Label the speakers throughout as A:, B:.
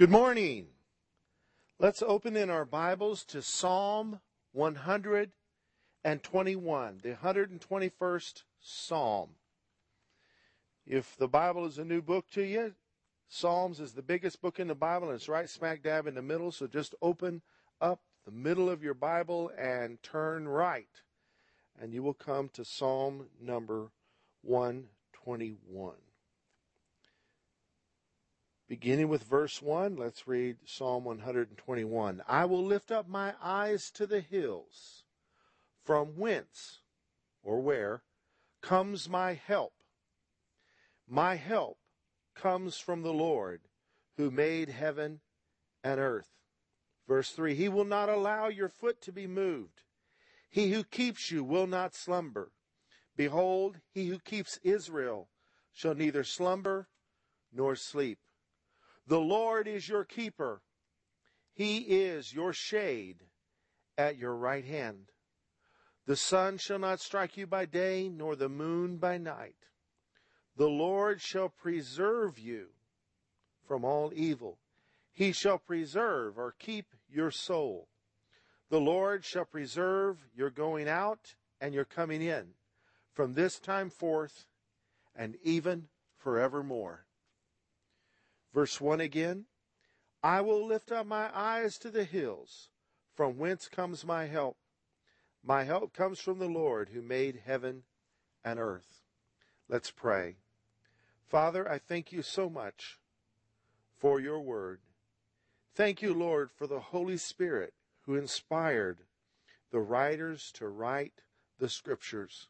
A: Good morning. Let's open in our Bibles to Psalm 121, the 121st Psalm. If the Bible is a new book to you, Psalms is the biggest book in the Bible and it's right smack dab in the middle, so just open up the middle of your Bible and turn right, and you will come to Psalm number 121. Beginning with verse 1, let's read Psalm 121. I will lift up my eyes to the hills. From whence, or where, comes my help? My help comes from the Lord, who made heaven and earth. Verse 3 He will not allow your foot to be moved. He who keeps you will not slumber. Behold, he who keeps Israel shall neither slumber nor sleep. The Lord is your keeper. He is your shade at your right hand. The sun shall not strike you by day, nor the moon by night. The Lord shall preserve you from all evil. He shall preserve or keep your soul. The Lord shall preserve your going out and your coming in from this time forth and even forevermore. Verse 1 again I will lift up my eyes to the hills. From whence comes my help? My help comes from the Lord who made heaven and earth. Let's pray. Father, I thank you so much for your word. Thank you, Lord, for the Holy Spirit who inspired the writers to write the scriptures.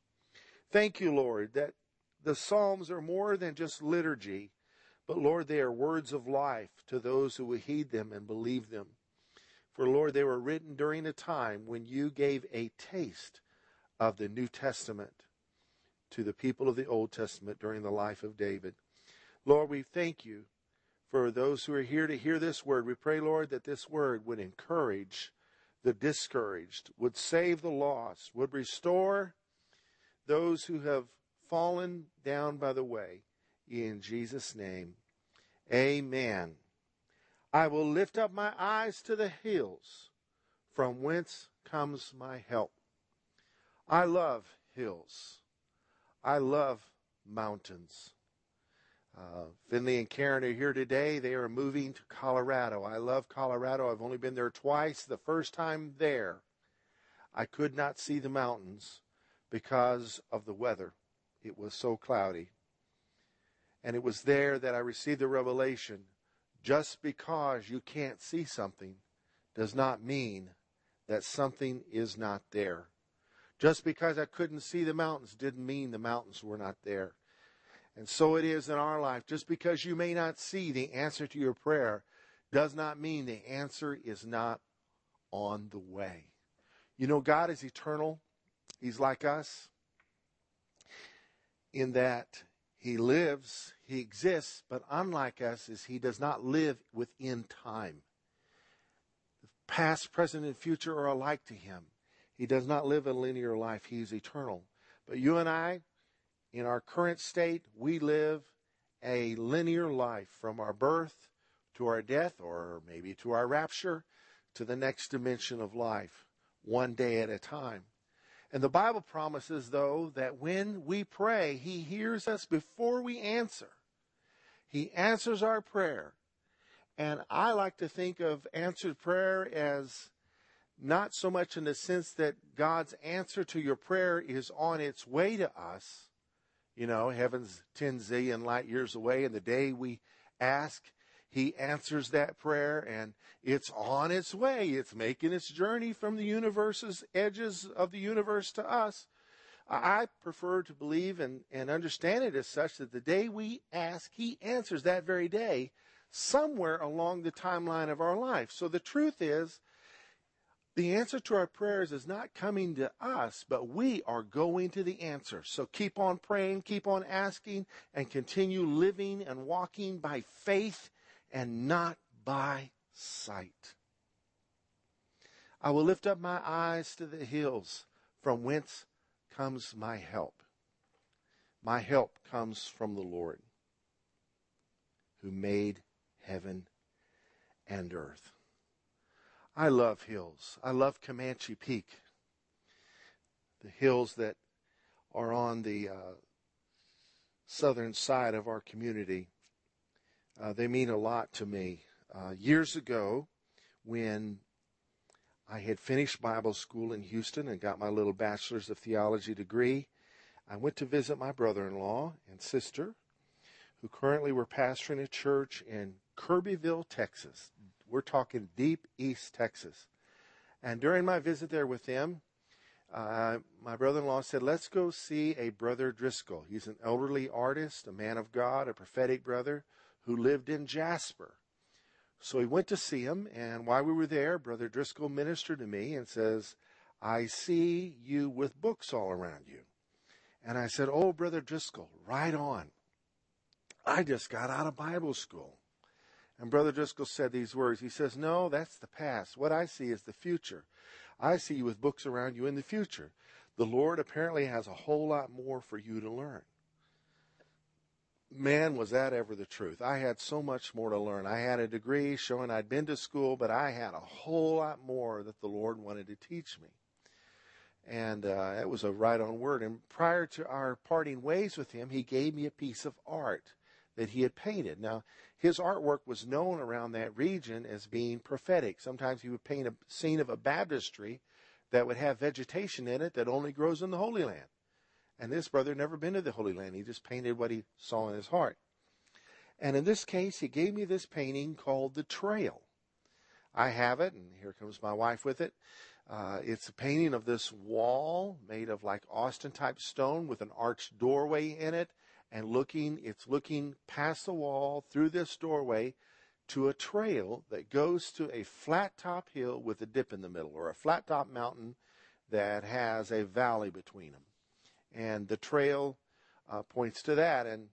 A: Thank you, Lord, that the Psalms are more than just liturgy, but Lord, they are words of life to those who will heed them and believe them. For Lord, they were written during a time when you gave a taste of the New Testament to the people of the Old Testament during the life of David. Lord, we thank you for those who are here to hear this word. We pray, Lord, that this word would encourage the discouraged, would save the lost, would restore those who have fallen down by the way. In Jesus' name, amen. I will lift up my eyes to the hills, from whence comes my help. I love hills. I love mountains. Uh, Finley and Karen are here today. They are moving to Colorado. I love Colorado. I've only been there twice. The first time there, I could not see the mountains because of the weather. It was so cloudy. And it was there that I received the revelation just because you can't see something does not mean that something is not there. Just because I couldn't see the mountains didn't mean the mountains were not there. And so it is in our life. Just because you may not see the answer to your prayer does not mean the answer is not on the way. You know, God is eternal. He's like us in that he lives, he exists, but unlike us is he does not live within time. The past, present, and future are alike to him. He does not live a linear life. He is eternal. But you and I, in our current state, we live a linear life from our birth to our death, or maybe to our rapture, to the next dimension of life, one day at a time. And the Bible promises, though, that when we pray, He hears us before we answer. He answers our prayer. And I like to think of answered prayer as not so much in the sense that God's answer to your prayer is on its way to us. You know, heaven's 10 zillion light years away, and the day we ask, He answers that prayer, and it's on its way. It's making its journey from the universe's edges of the universe to us. I prefer to believe and, and understand it as such that the day we ask, He answers that very day somewhere along the timeline of our life. So the truth is, the answer to our prayers is not coming to us, but we are going to the answer. So keep on praying, keep on asking, and continue living and walking by faith and not by sight. I will lift up my eyes to the hills, from whence comes my help. My help comes from the Lord, who made heaven and earth. I love hills. I love Comanche Peak. The hills that are on the uh, southern side of our community. Uh, they mean a lot to me. Uh, years ago, when I had finished Bible school in Houston and got my little bachelor's of theology degree, I went to visit my brother in law and sister, who currently were pastoring a church in Kirbyville, Texas. We're talking deep east Texas. And during my visit there with them, uh, my brother in law said, Let's go see a brother Driscoll. He's an elderly artist, a man of God, a prophetic brother who lived in Jasper. So we went to see him, and while we were there, Brother Driscoll ministered to me and says, I see you with books all around you. And I said, Oh, Brother Driscoll, right on. I just got out of Bible school. And Brother Driscoll said these words. He says, No, that's the past. What I see is the future. I see you with books around you in the future. The Lord apparently has a whole lot more for you to learn. Man, was that ever the truth. I had so much more to learn. I had a degree showing I'd been to school, but I had a whole lot more that the Lord wanted to teach me. And uh, it was a right on word. And prior to our parting ways with him, he gave me a piece of art that he had painted. Now, his artwork was known around that region as being prophetic. Sometimes he would paint a scene of a baptistry that would have vegetation in it that only grows in the Holy Land. And this brother never been to the Holy Land. He just painted what he saw in his heart. And in this case, he gave me this painting called The Trail. I have it, and here comes my wife with it. Uh, it's a painting of this wall made of like Austin type stone with an arched doorway in it and looking, it's looking past the wall through this doorway to a trail that goes to a flat top hill with a dip in the middle, or a flat top mountain that has a valley between them. And the trail uh, points to that. And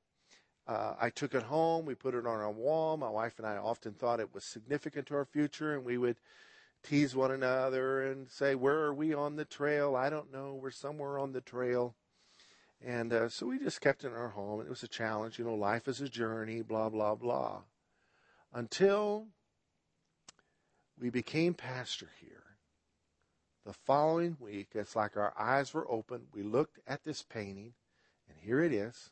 A: uh, I took it home. We put it on our wall. My wife and I often thought it was significant to our future, and we would tease one another and say, Where are we on the trail? I don't know. We're somewhere on the trail. And uh, so we just kept it in our home. It was a challenge. You know, life is a journey, blah, blah, blah. Until we became pastor here. The following week, it's like our eyes were open. We looked at this painting, and here it is.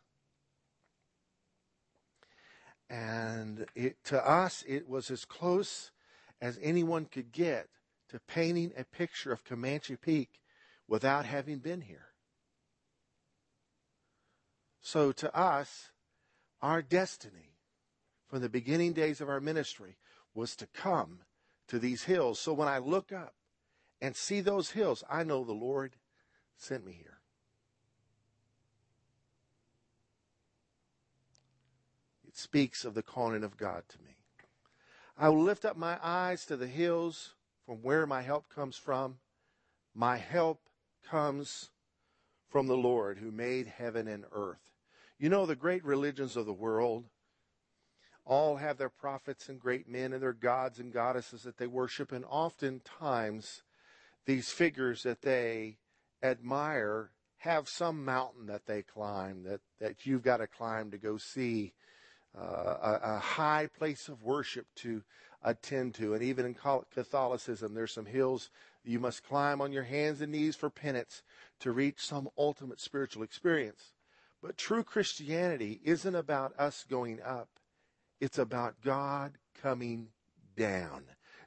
A: And it, to us, it was as close as anyone could get to painting a picture of Comanche Peak without having been here. So to us, our destiny from the beginning days of our ministry was to come to these hills. So when I look up and see those hills, I know the Lord sent me here. It speaks of the calling of God to me. I will lift up my eyes to the hills from where my help comes from. My help comes from the Lord who made heaven and earth. You know, the great religions of the world all have their prophets and great men and their gods and goddesses that they worship, and oftentimes these figures that they admire have some mountain that they climb that, that you've got to climb to go see uh, a, a, high place of worship to attend to. And even in Catholicism, there's some hills you must climb on your hands and knees for penance to reach some ultimate spiritual experience. But true Christianity isn't about us going up. It's about God coming down.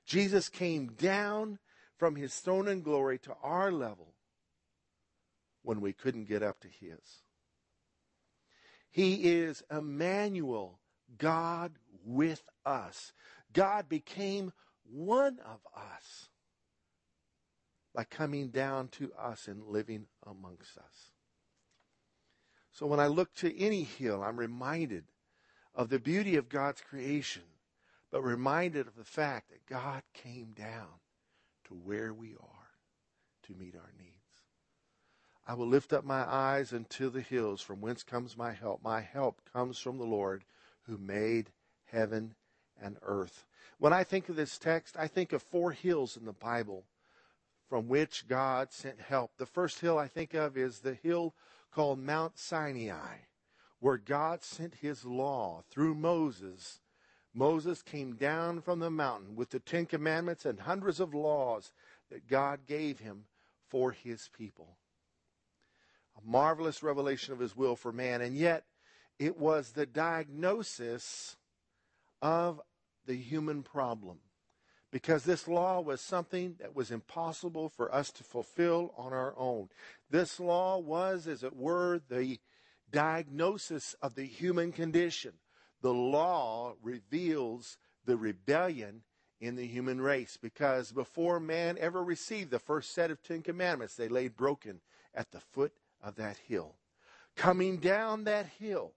A: Jesus came down from his throne in glory to our level when we couldn't get up to his. He is Emmanuel, God with us. God became one of us by coming down to us and living amongst us. So when I look to any hill, I'm reminded of the beauty of God's creation, but reminded of the fact that God came down to where we are to meet our needs. I will lift up my eyes unto the hills from whence comes my help. My help comes from the Lord who made heaven and earth. When I think of this text, I think of four hills in the Bible from which God sent help. The first hill I think of is the hill called Mount Sinai, where God sent his law through Moses Moses came down from the mountain with the Ten Commandments and hundreds of laws that God gave him for his people. A marvelous revelation of his will for man, and yet it was the diagnosis of the human problem. Because this law was something that was impossible for us to fulfill on our own. This law was, as it were, the diagnosis of the human condition. The law reveals the rebellion in the human race because before man ever received the first set of Ten Commandments, they lay broken at the foot of that hill. Coming down that hill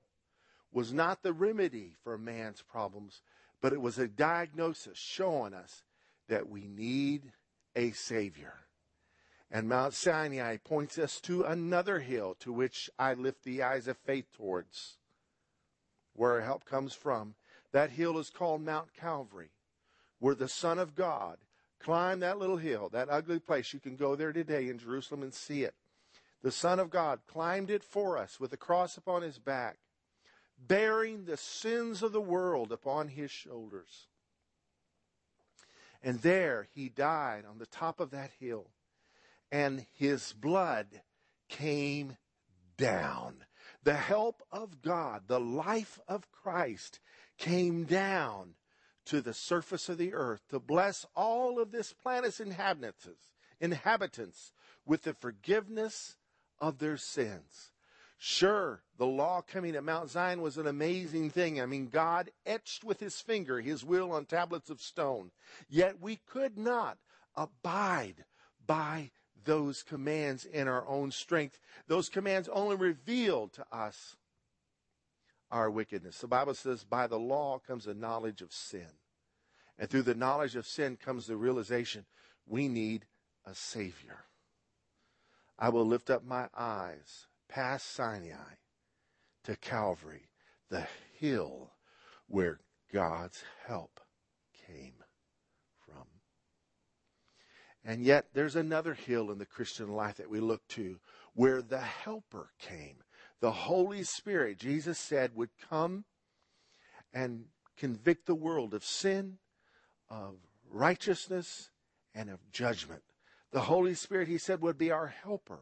A: was not the remedy for man's problems, but it was a diagnosis showing us that we need a Savior. And Mount Sinai points us to another hill to which I lift the eyes of faith towards, where our help comes from. That hill is called Mount Calvary, where the Son of God climbed that little hill, that ugly place. You can go there today in Jerusalem and see it. The Son of God climbed it for us with a cross upon his back bearing the sins of the world upon his shoulders. And there he died on the top of that hill, and his blood came down. The help of God, the life of Christ came down to the surface of the earth to bless all of this planet's inhabitants, inhabitants with the forgiveness of their sins. Sure, the law coming at Mount Zion was an amazing thing. I mean, God etched with his finger his will on tablets of stone. Yet we could not abide by those commands in our own strength. Those commands only reveal to us our wickedness. The Bible says, by the law comes the knowledge of sin. And through the knowledge of sin comes the realization we need a Savior. I will lift up my eyes past Sinai to Calvary, the hill where God's help came. And yet, there's another hill in the Christian life that we look to where the Helper came. The Holy Spirit, Jesus said, would come and convict the world of sin, of righteousness, and of judgment. The Holy Spirit, he said, would be our helper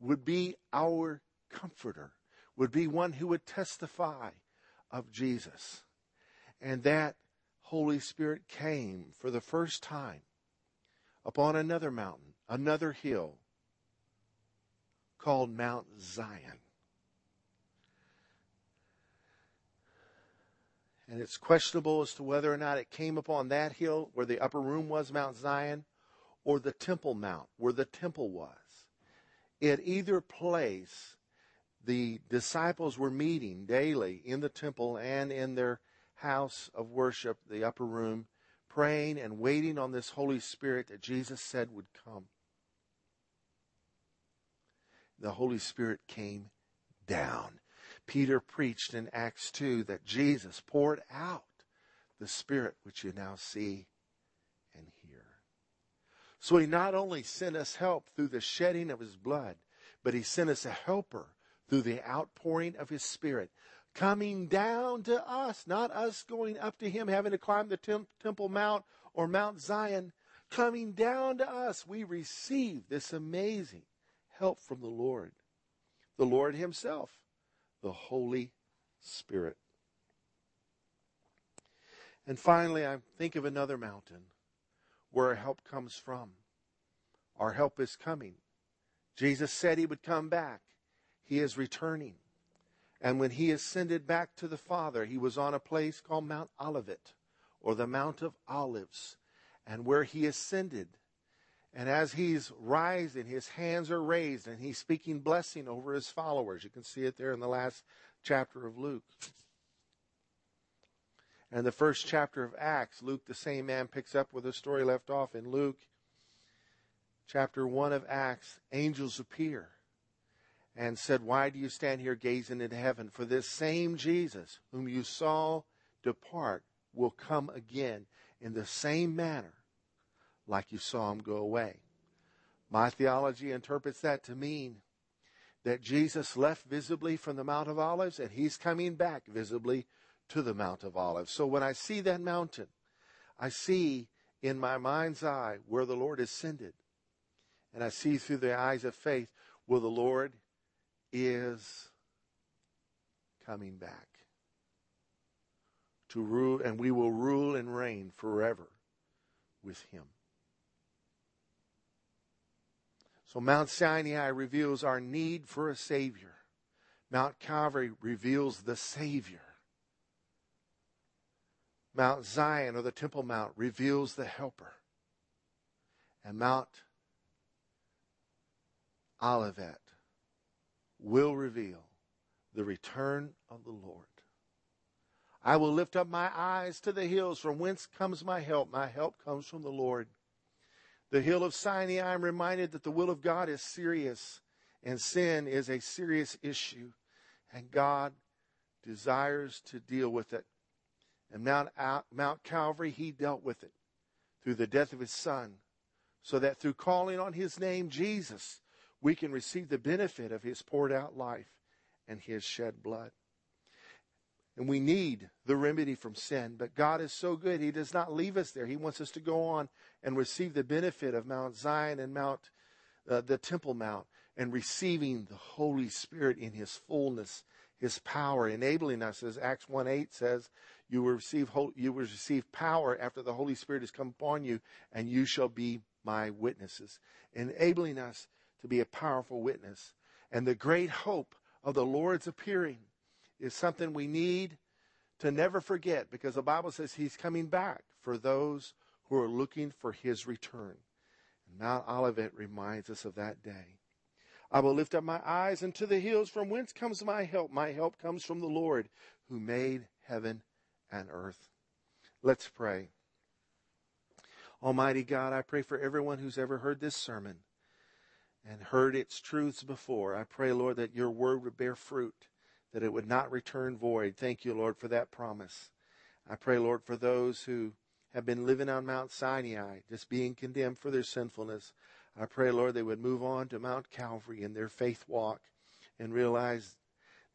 A: would be our comforter, would be one who would testify of Jesus. And that Holy Spirit came for the first time upon another mountain, another hill called Mount Zion. And it's questionable as to whether or not it came upon that hill where the upper room was, Mount Zion, or the Temple Mount where the temple was. At either place, the disciples were meeting daily in the temple and in their house of worship, the upper room, praying and waiting on this Holy Spirit that Jesus said would come. The Holy Spirit came down. Peter preached in Acts 2 that Jesus poured out the Spirit which you now see and hear. so he not only sent us help through the shedding of his blood, but he sent us a helper through the outpouring of his spirit coming down to us, not us going up to him, having to climb the tem- Temple Mount or Mount Zion, coming down to us. We receive this amazing help from the Lord, the Lord himself, the Holy Spirit. And finally, I think of another mountain where our help comes from. Our help is coming. Jesus said he would come back. He is returning. And when he ascended back to the Father, he was on a place called Mount Olivet, or the Mount of Olives. And where he ascended, and as he's rising, his hands are raised, and he's speaking blessing over his followers. You can see it there in the last chapter of Luke. And the first chapter of Acts, Luke, the same man, picks up where the story left off in Luke chapter 1 of Acts. Angels appear and said, Why do you stand here gazing into heaven? For this same Jesus, whom you saw depart, will come again in the same manner like you saw him go away. My theology interprets that to mean that Jesus left visibly from the Mount of Olives and he's coming back visibly to the Mount of Olives. So when I see that mountain, I see in my mind's eye where the Lord ascended. And I see through the eyes of faith where the Lord is coming back to rule, and we will rule and reign forever with him. So Mount Sinai reveals our need for a Savior. Mount Calvary reveals the Savior. Mount Zion or the Temple Mount reveals the Helper. And Mount Olivet will reveal the return of the Lord. I will lift up my eyes to the hills from whence comes my help. My help comes from the Lord. The hill of Sinai, I'm reminded that the will of God is serious and sin is a serious issue, and God desires to deal with it. And Mount, Mount Calvary, he dealt with it through the death of his son, so that through calling on his name, Jesus, we can receive the benefit of his poured out life and his shed blood. And we need the remedy from sin, but God is so good, he does not leave us there. He wants us to go on and receive the benefit of Mount Zion and Mount, uh, the Temple Mount, and receiving the Holy Spirit in his fullness, his power, enabling us, as Acts 1 8 says, you will receive you will receive power after the Holy Spirit has come upon you, and you shall be my witnesses, enabling us to be a powerful witness. And the great hope of the Lord's appearing is something we need to never forget because the Bible says he's coming back for those who are looking for his return. And Mount Olivet reminds us of that day. I will lift up my eyes unto the hills from whence comes my help. My help comes from the Lord who made heaven and earth. Let's pray. Almighty God, I pray for everyone who's ever heard this sermon and heard its truths before. I pray, Lord, that your word would bear fruit, that it would not return void. Thank you, Lord, for that promise. I pray, Lord, for those who have been living on Mount Sinai, just being condemned for their sinfulness. I pray, Lord, they would move on to Mount Calvary in their faith walk and realize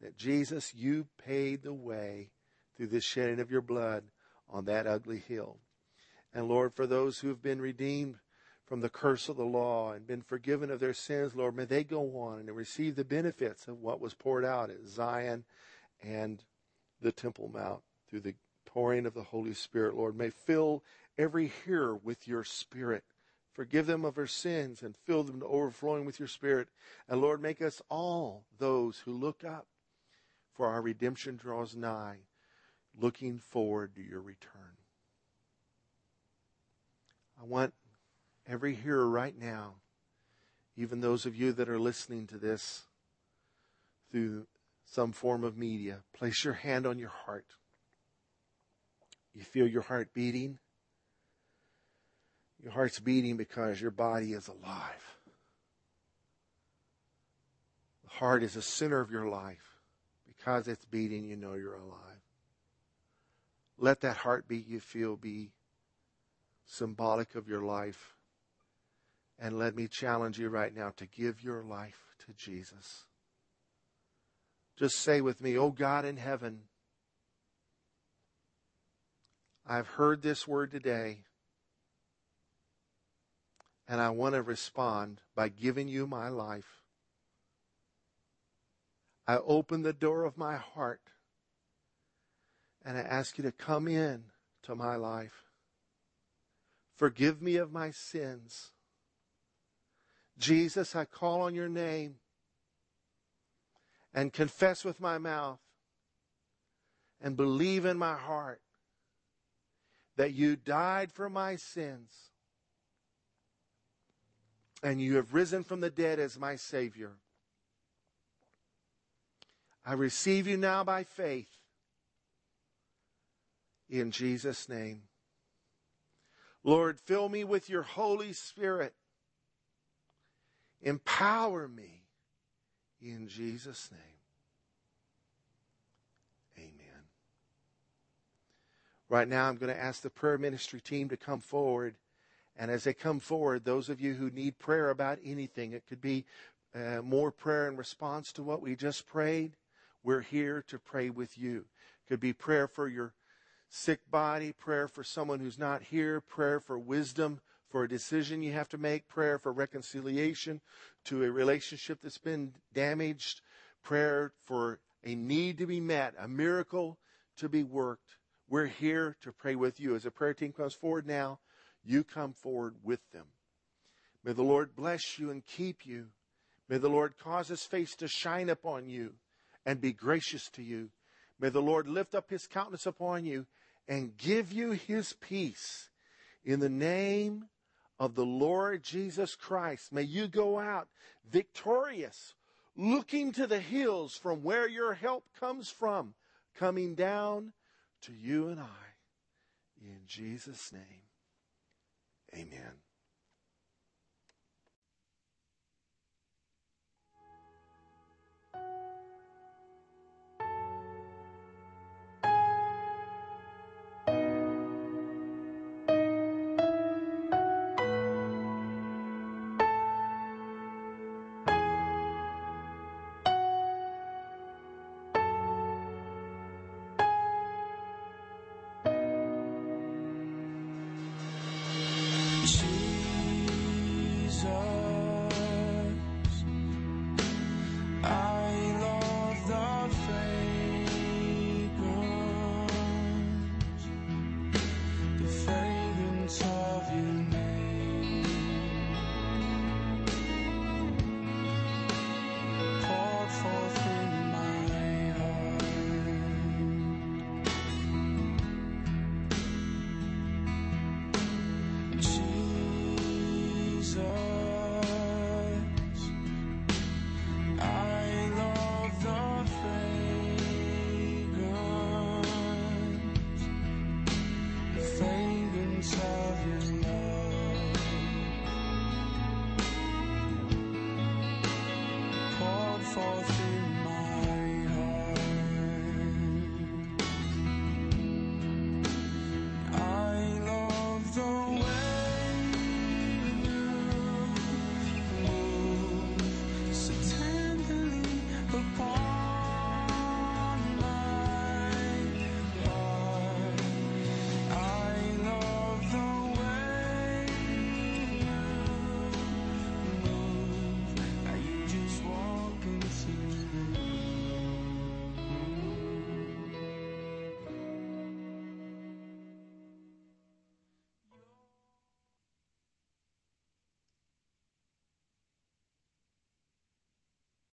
A: that Jesus, you paid the way through the shedding of your blood on that ugly hill. And Lord, for those who have been redeemed from the curse of the law and been forgiven of their sins, Lord, may they go on and receive the benefits of what was poured out at Zion and the Temple Mount through the pouring of the Holy Spirit, Lord. May fill every hearer with your Spirit. Forgive them of their sins and fill them to overflowing with your Spirit. And Lord, make us all those who look up, for our redemption draws nigh looking forward to your return. I want every hearer right now, even those of you that are listening to this through some form of media, place your hand on your heart. You feel your heart beating? Your heart's beating because your body is alive. The heart is the center of your life. Because it's beating, you know you're alive. Let that heartbeat you feel be symbolic of your life. And let me challenge you right now to give your life to Jesus. Just say with me, Oh God in heaven, I've heard this word today, and I want to respond by giving you my life. I open the door of my heart and I ask you to come in to my life. Forgive me of my sins. Jesus, I call on your name and confess with my mouth and believe in my heart that you died for my sins and you have risen from the dead as my Savior. I receive you now by faith in Jesus' name. Lord, fill me with your Holy Spirit. Empower me in Jesus' name. Amen. Right now, I'm going to ask the prayer ministry team to come forward. And as they come forward, those of you who need prayer about anything, it could be uh, more prayer in response to what we just prayed, we're here to pray with you. Could be prayer for your sick body, prayer for someone who's not here, prayer for wisdom for a decision you have to make, prayer for reconciliation to a relationship that's been damaged, prayer for a need to be met, a miracle to be worked. We're here to pray with you. As the prayer team comes forward now, you come forward with them. May the Lord bless you and keep you. May the Lord cause his face to shine upon you and be gracious to you. May the Lord lift up his countenance upon you and give you his peace. In the name of the Lord Jesus Christ, may you go out victorious, looking to the hills from where your help comes from, coming down to you and I. In Jesus' name, amen.